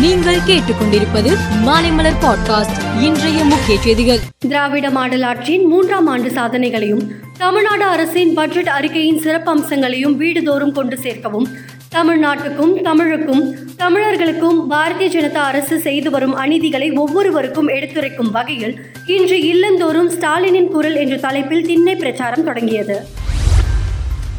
நீங்கள் கேட்டுக்கொண்டிருப்பது மாலைமலர் பாட்காஸ்ட் இன்றைய முக்கிய செய்திகள். திராவிட மாடல் ஆட்சியின் மூன்றாம் ஆண்டு சாதனைகளையும் தமிழ்நாடு அரசின் பட்ஜெட் அறிக்கையின் சிறப்பம்சங்களையும் வீடுதோறும் கொண்டு சேர்க்கவும் தமிழ்நாட்டுக்கும் தமிழுக்கும் தமிழர்களுக்கும் பாரதிய ஜனதா அரசு செய்து வரும் அநீதிகளை ஒவ்வொருவருக்கும் எடுத்துரைக்கும் வகையில் இன்று இல்லந்தோறும் ஸ்டாலினின் குரல் என்ற தலைப்பில் திண்ணை பிரச்சாரம் தொடங்கியது.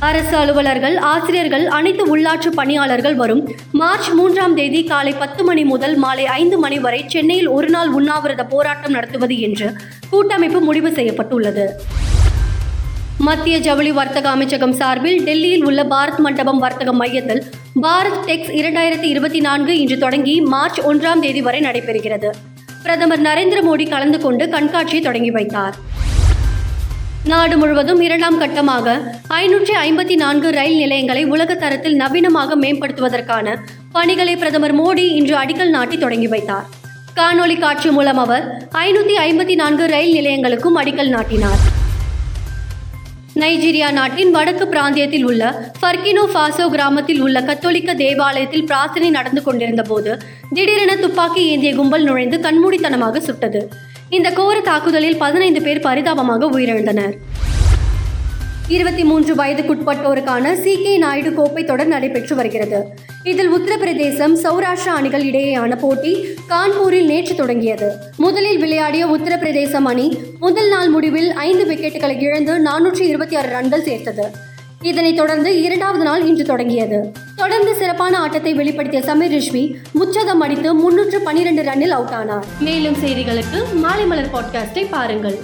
அரசு அலுவலர்கள் ஆசிரியர்கள் அனைத்து உள்ளாட்சி பணியாளர்கள் வரும் மார்ச் மூன்றாம் தேதி காலை பத்து மணி முதல் மாலை ஐந்து மணி வரை சென்னையில் ஒருநாள் உண்ணாவிரத போராட்டம் நடத்துவது என்று கூட்டமைப்பு முடிவு செய்யப்பட்டுள்ளது. மத்திய ஜவுளி வர்த்தக அமைச்சகம் சார்பில் டெல்லியில் உள்ள பாரத் மண்டபம் வர்த்தக மையத்தில் பாரத் டெக்ஸ் இரண்டாயிரத்தி இருபத்தி நான்கு இன்று தொடங்கி மார்ச் ஒன்றாம் தேதி வரை நடைபெறுகிறது. பிரதமர் நரேந்திர மோடி கலந்து கொண்டு கண்காட்சியை தொடங்கி வைத்தார். நாடு முழுவதும் இரண்டாம் கட்டமாக ஐநூற்றி ஐம்பத்தி நான்கு ரயில் நிலையங்களை உலக தரத்தில் நவீனமாக மேம்படுத்துவதற்கான பணிகளை பிரதமர் மோடி இன்று அடிக்கல் நாட்டி தொடங்கி வைத்தார். காணொலி காட்சி மூலம் அவர் ஐநூற்றி ஐம்பத்தி நான்கு ரயில் நிலையங்களுக்கும் அடிக்கல் நாட்டினார். நைஜீரியா நாட்டின் வடக்கு பிராந்தியத்தில் உள்ள ஃபர்கினோ ஃபாசோ கிராமத்தில் உள்ள கத்தோலிக்க தேவாலயத்தில் பிரார்த்தனை நடந்து கொண்டிருந்த போது திடீரென துப்பாக்கி ஏந்திய கும்பல் நுழைந்து கண்மூடித்தனமாக சுட்டது. இந்த கோர தாக்குதலில் பதினைந்து பேர் பரிதாபமாக உயிரிழந்தனர். இருபத்தி மூன்று வயதுக்குட்பட்டோருக்கான சி கே நாயுடு கோப்பை தொடர் நடைபெற்று வருகிறது. இதில் உத்தரப்பிரதேசம் சௌராஷ்டிரா அணிகள் இடையேயான போட்டி கான்பூரில் நேற்று தொடங்கியது. முதலில் விளையாடிய உத்தரப்பிரதேசம் அணி முதல் நாள் முடிவில் ஐந்து விக்கெட்டுகளை இழந்து நானூற்றி இருபத்தி ஆறு ரன்கள் சேர்த்தது. இதனைத் தொடர்ந்து இரண்டாவது நாள் இன்று தொடங்கியது. தொடர்ந்து சிறப்பான ஆட்டத்தை வெளிப்படுத்திய சமீர் ரிஷ்வி முச்சதம் அடித்து முன்னூற்று பனிரெண்டு ரன்னில் அவுட் ஆனார். மேலும் செய்திகளுக்கு மாலை மலர் பாட்காஸ்டை பாருங்கள்.